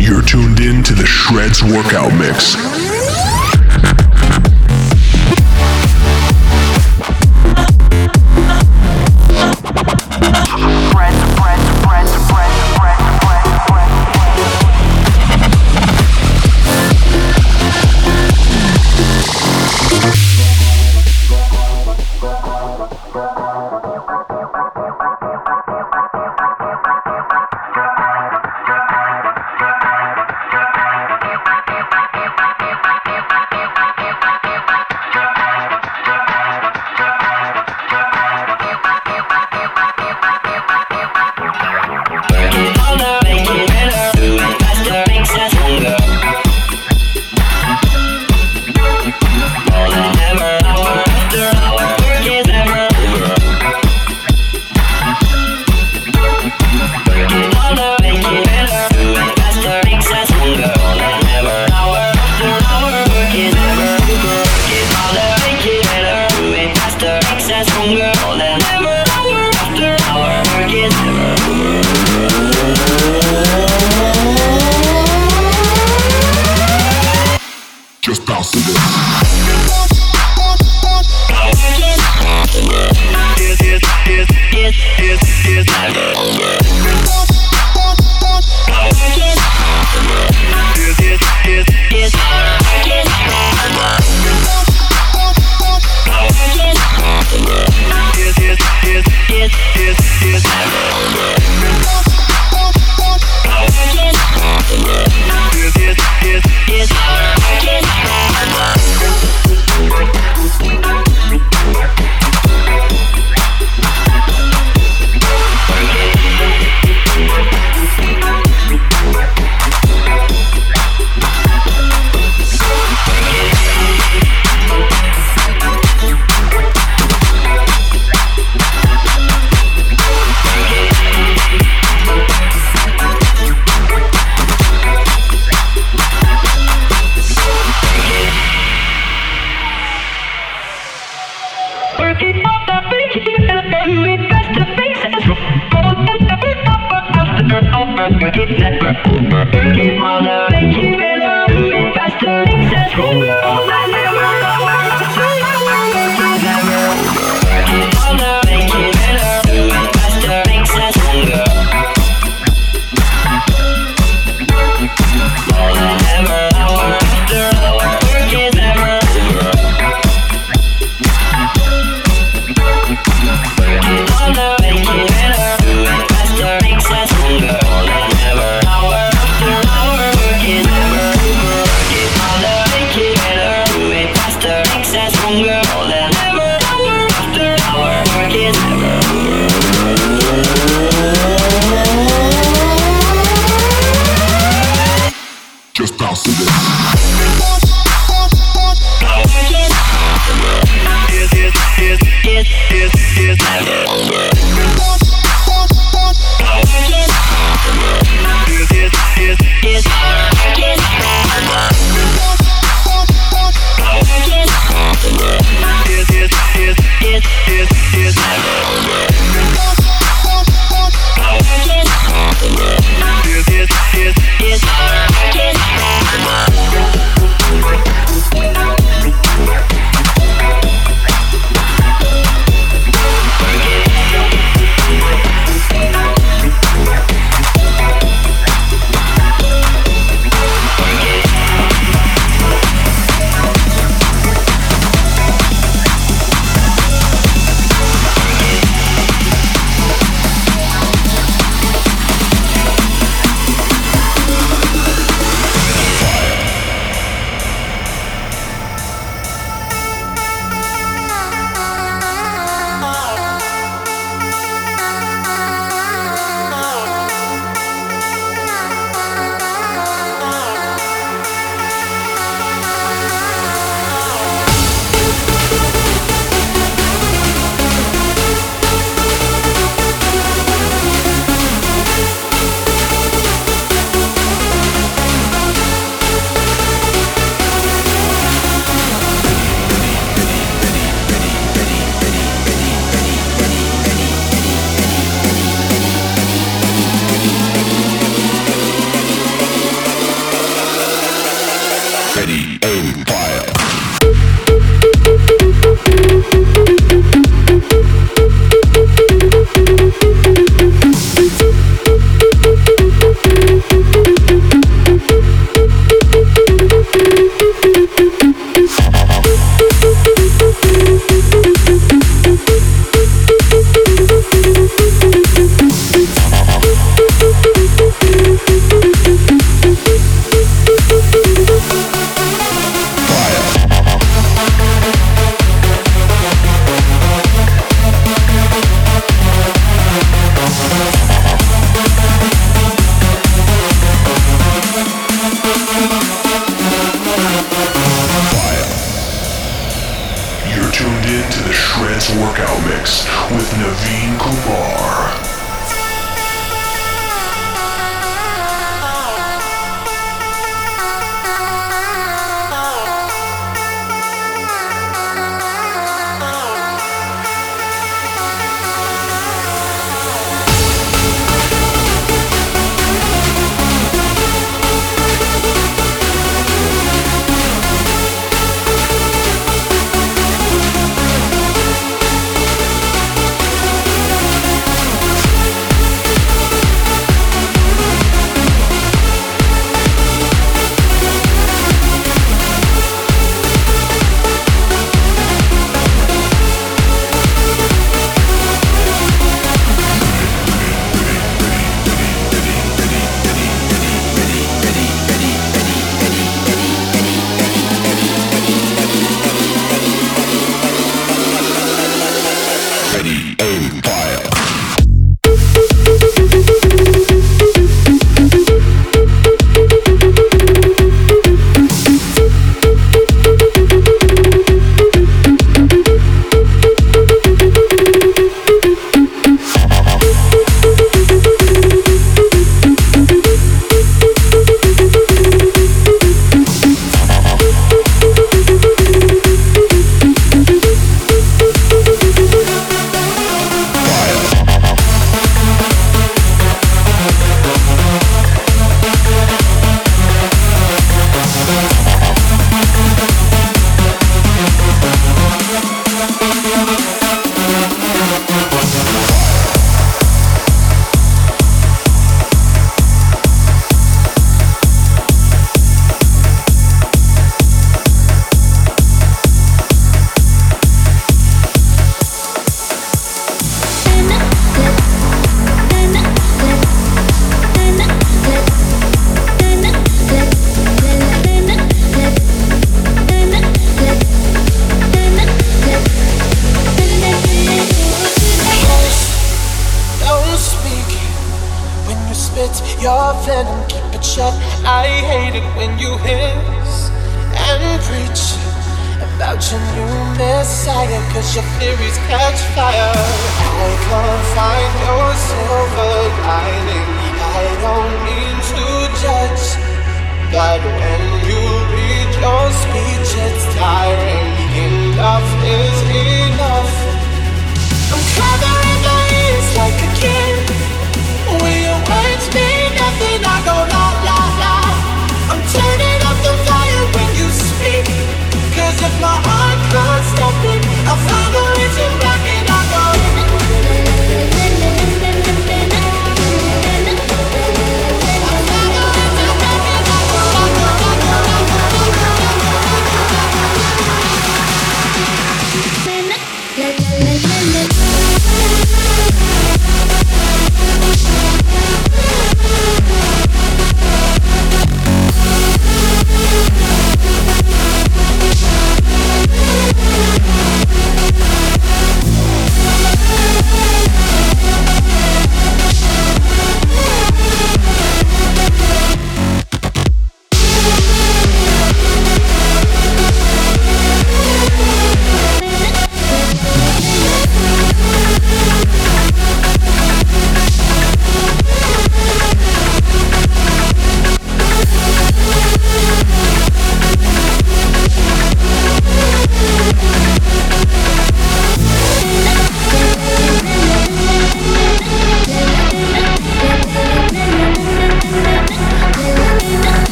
You're tuned in to the Shreds Workout Mix.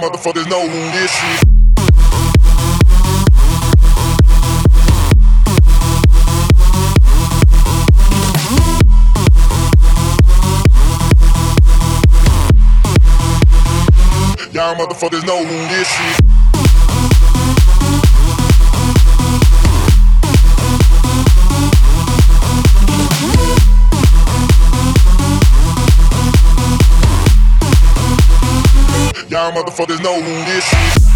Motherfuckers know who this is. Y'all motherfuckers know who this is. Motherfuckers know who this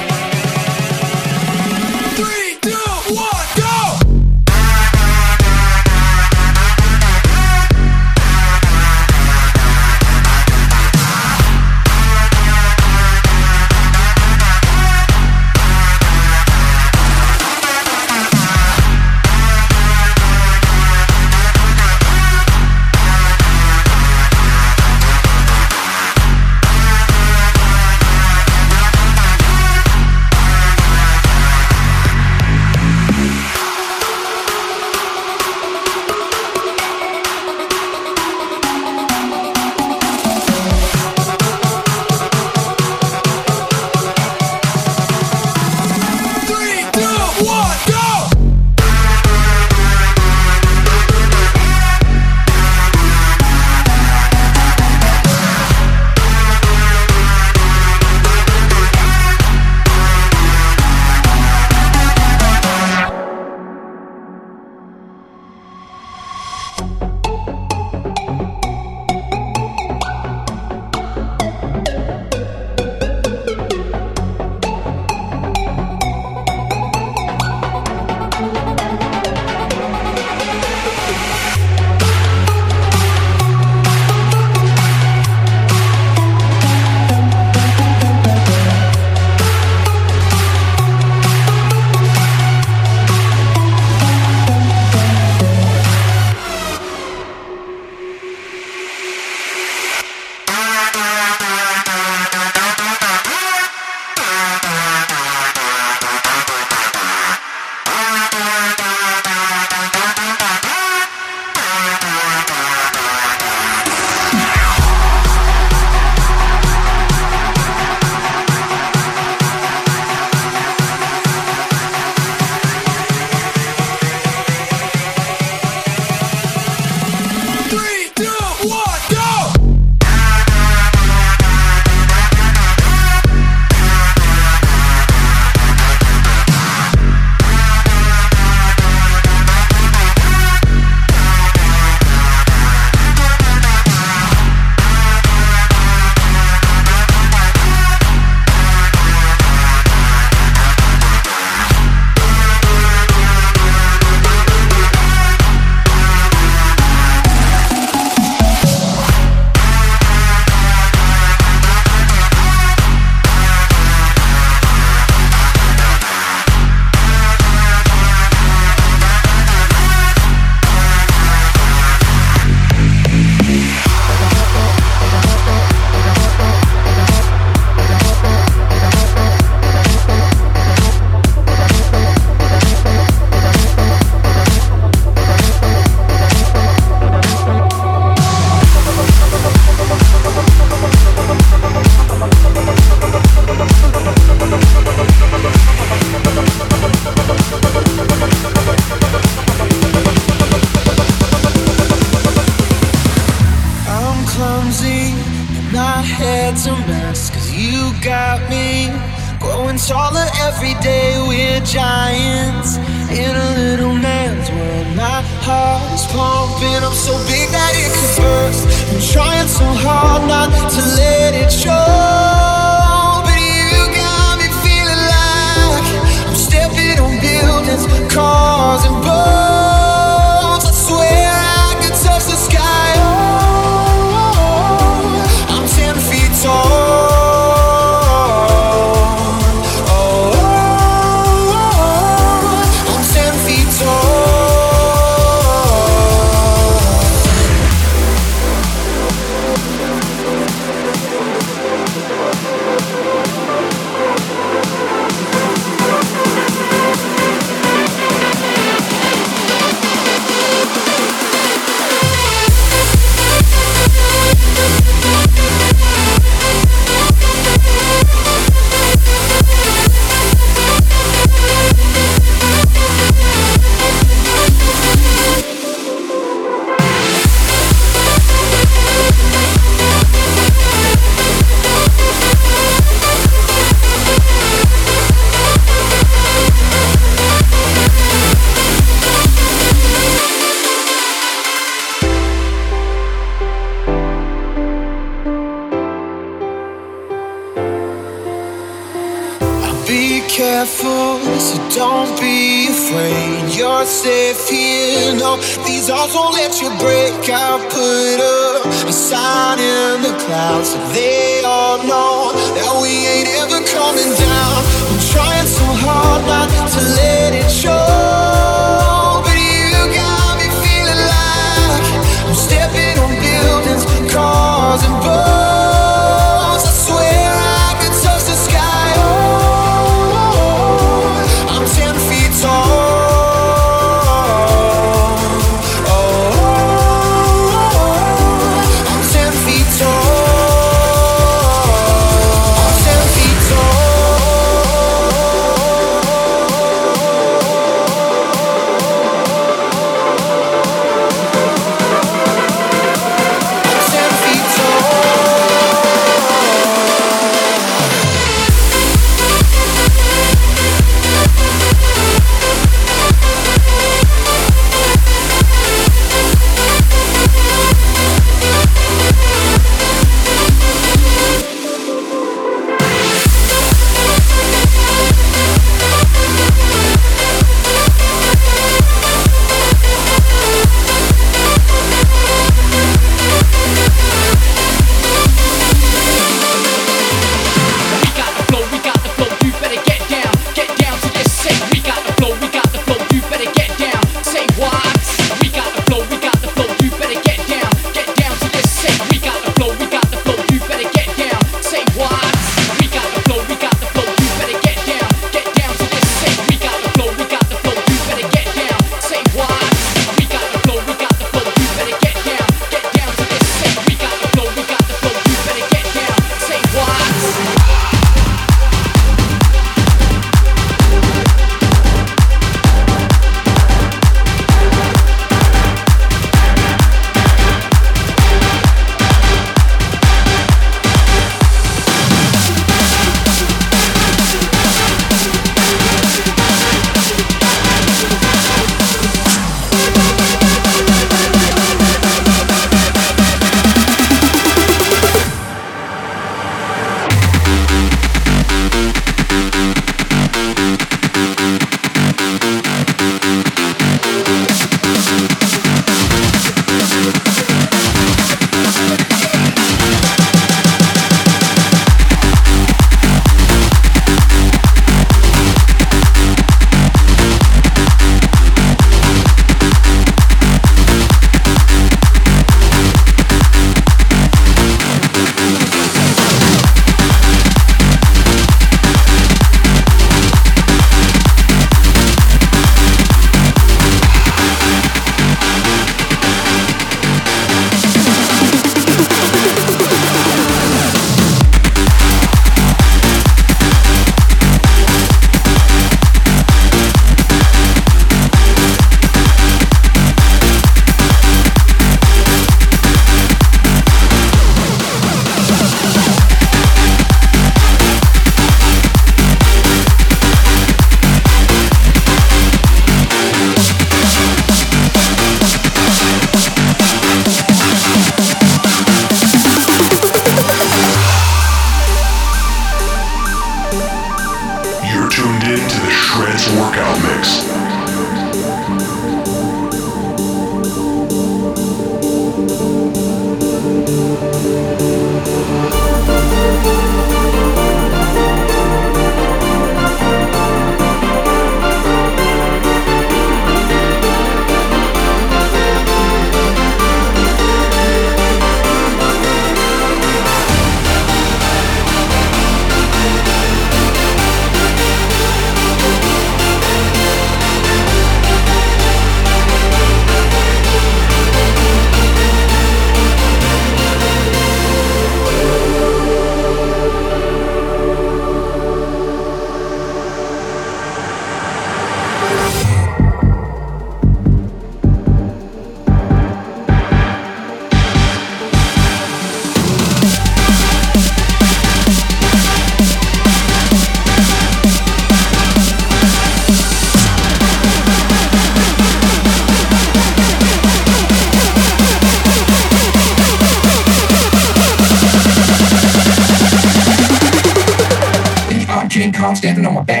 standing on my back,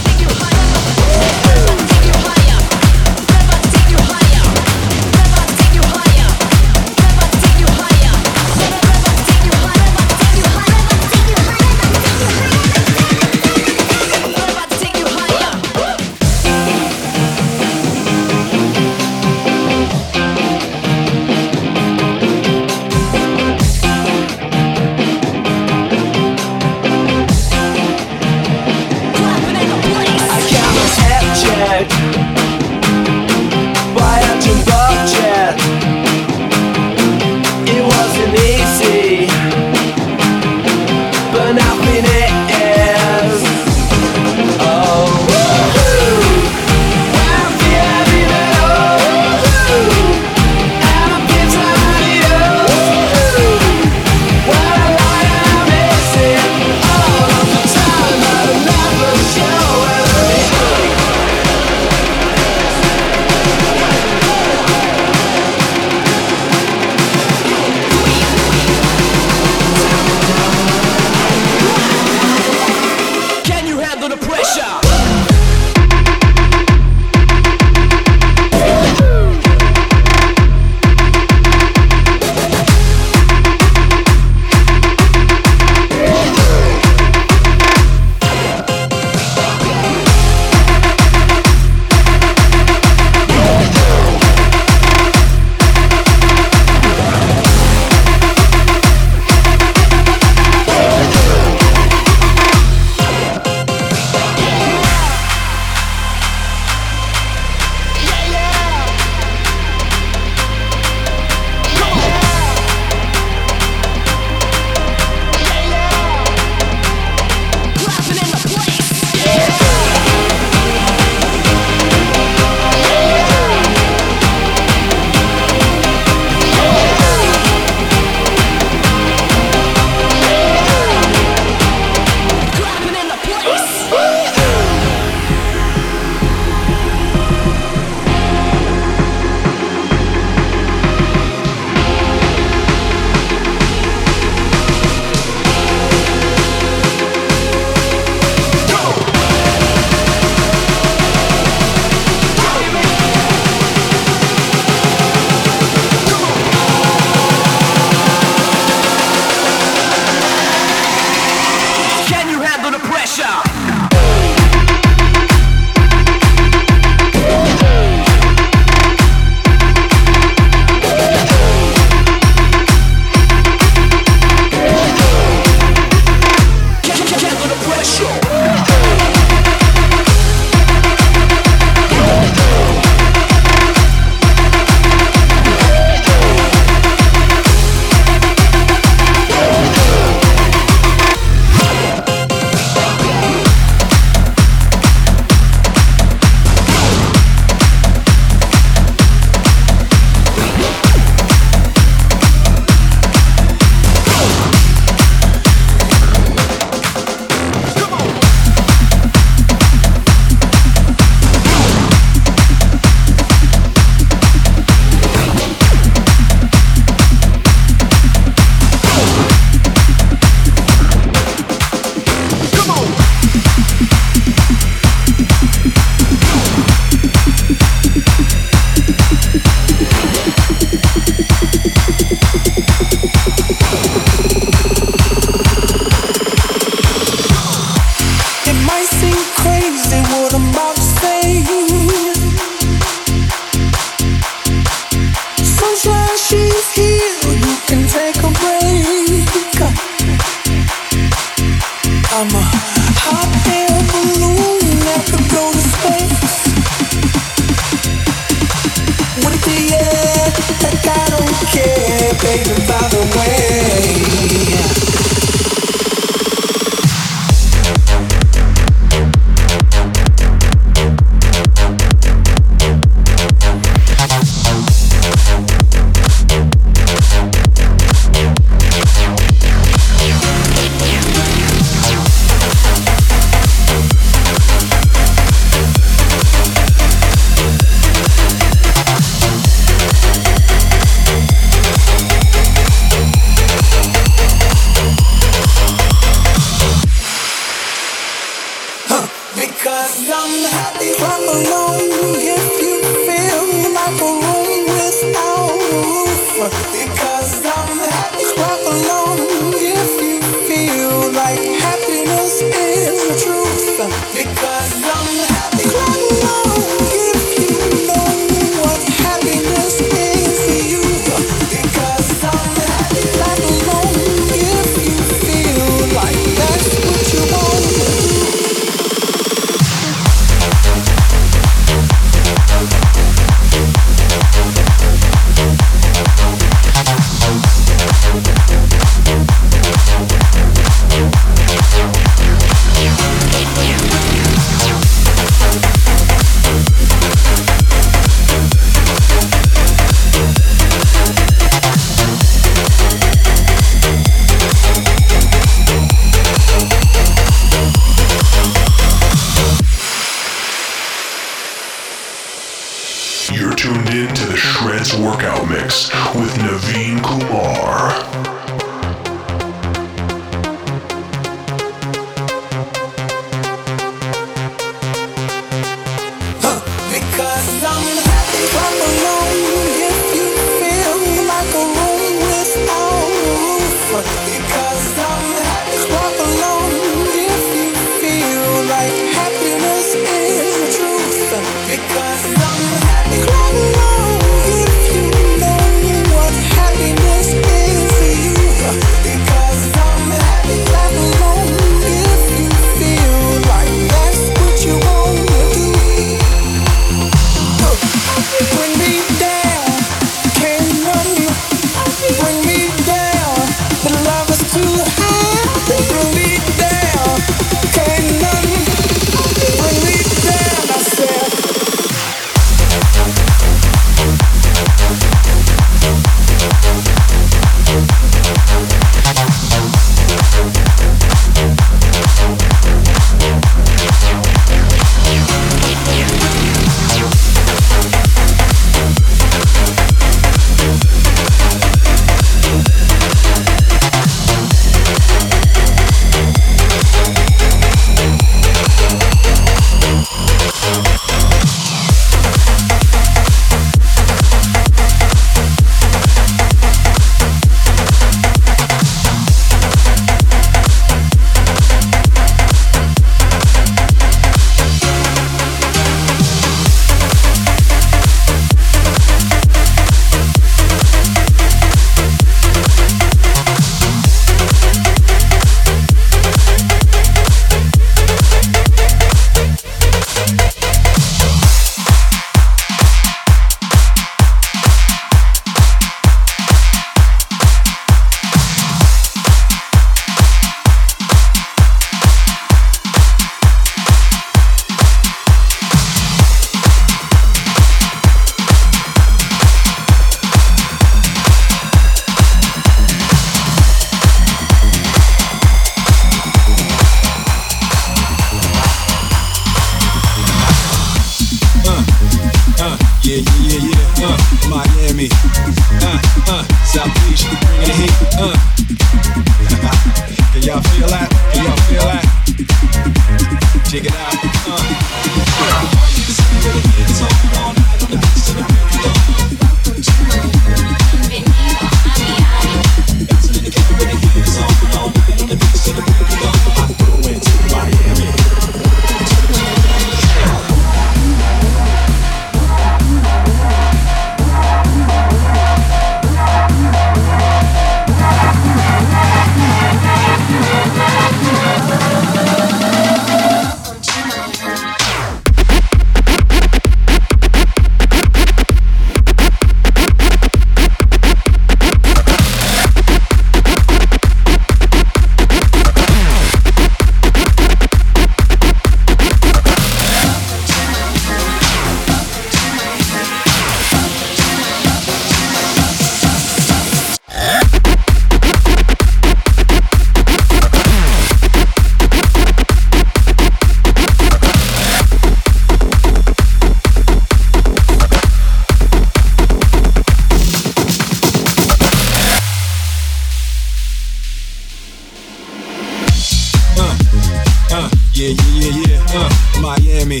Miami,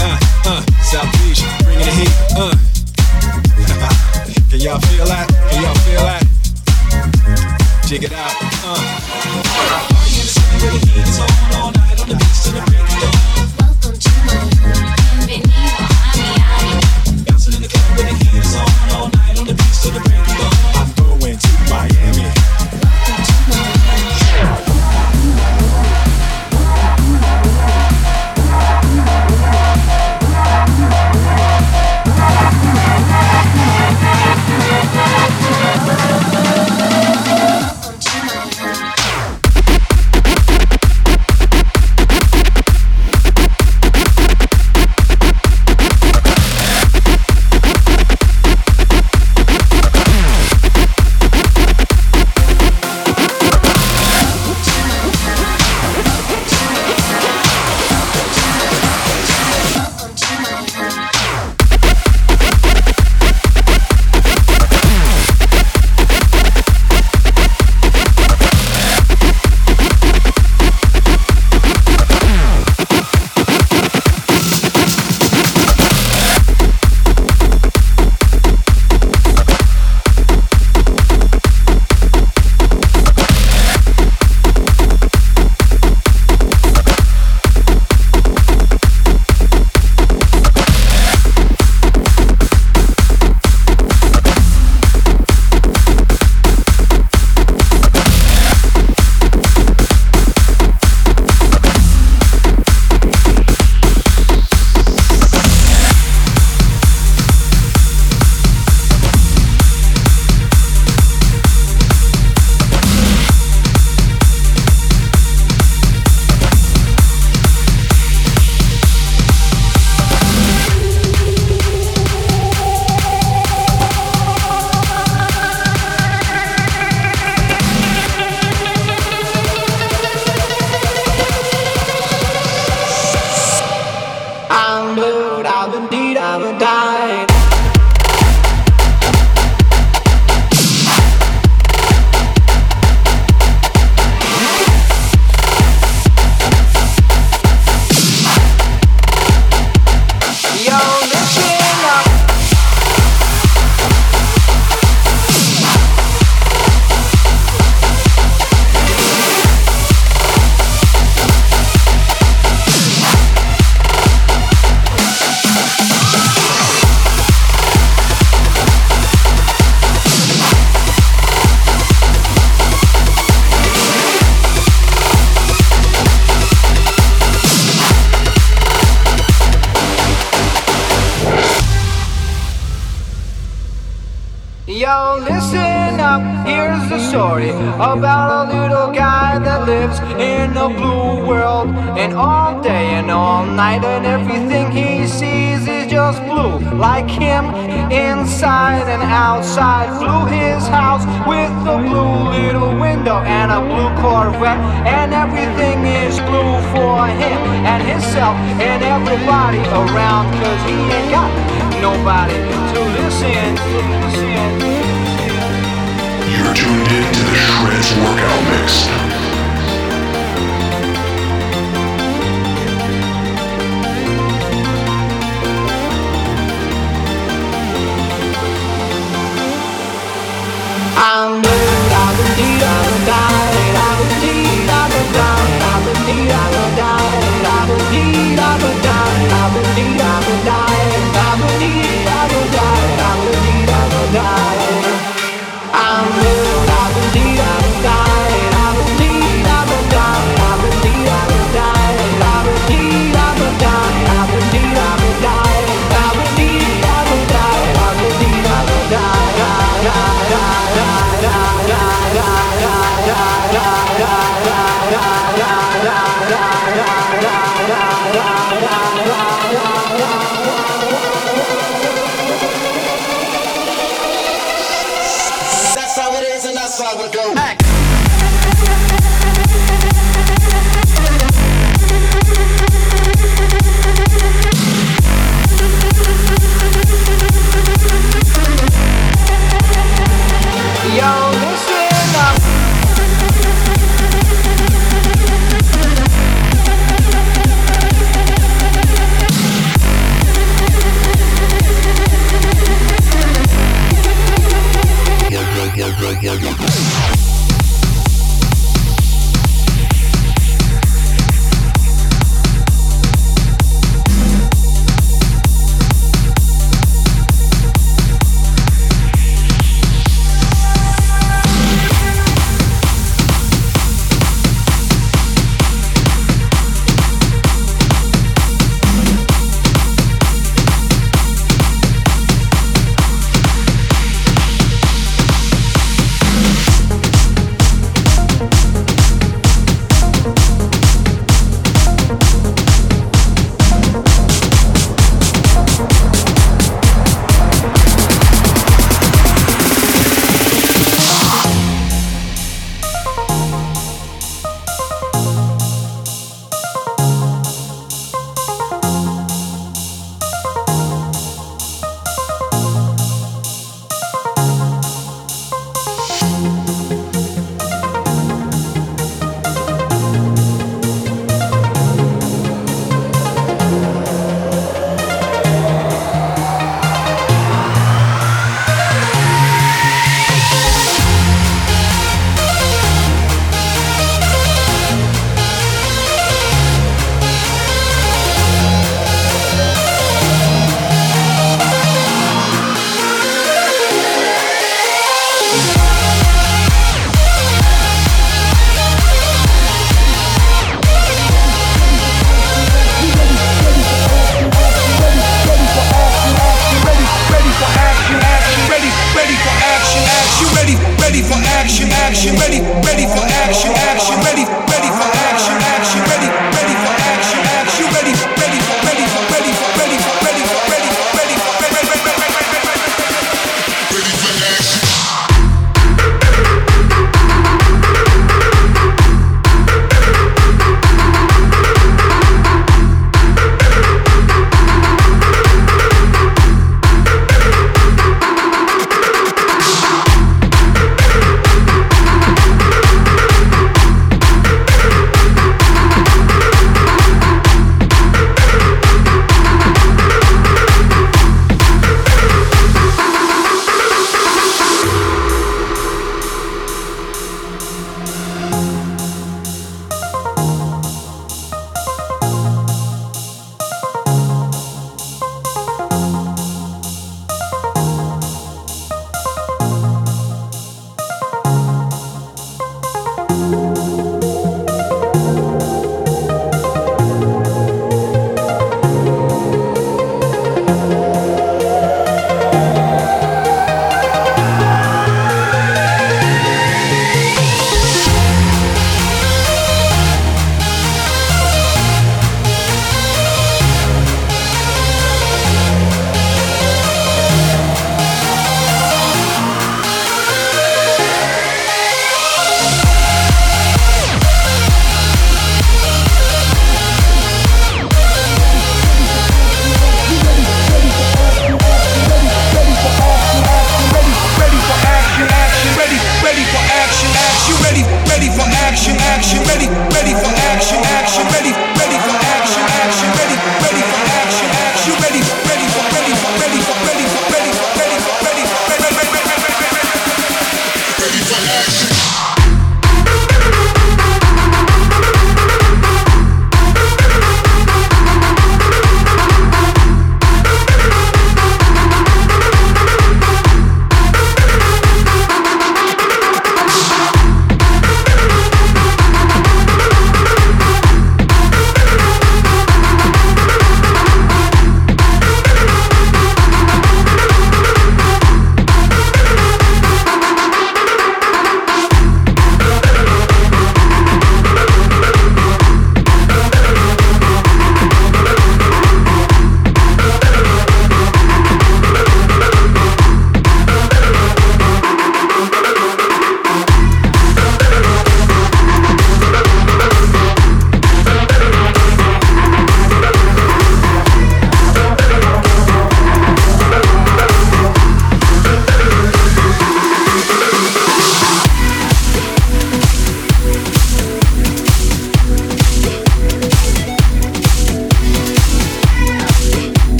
uh, uh, South Beach, bringing the heat, uh. Can y'all feel that? Can y'all feel that? Jig it out, uh. Party in the city where the heat is on, on